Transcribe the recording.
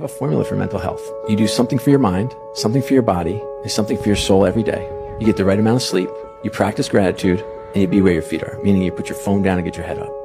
have a formula for mental health. You do something for your mind, something for your body, and something for your soul every day. You get the right amount of sleep, you practice gratitude, and you be where your feet are, meaning you put your phone down and get your head up.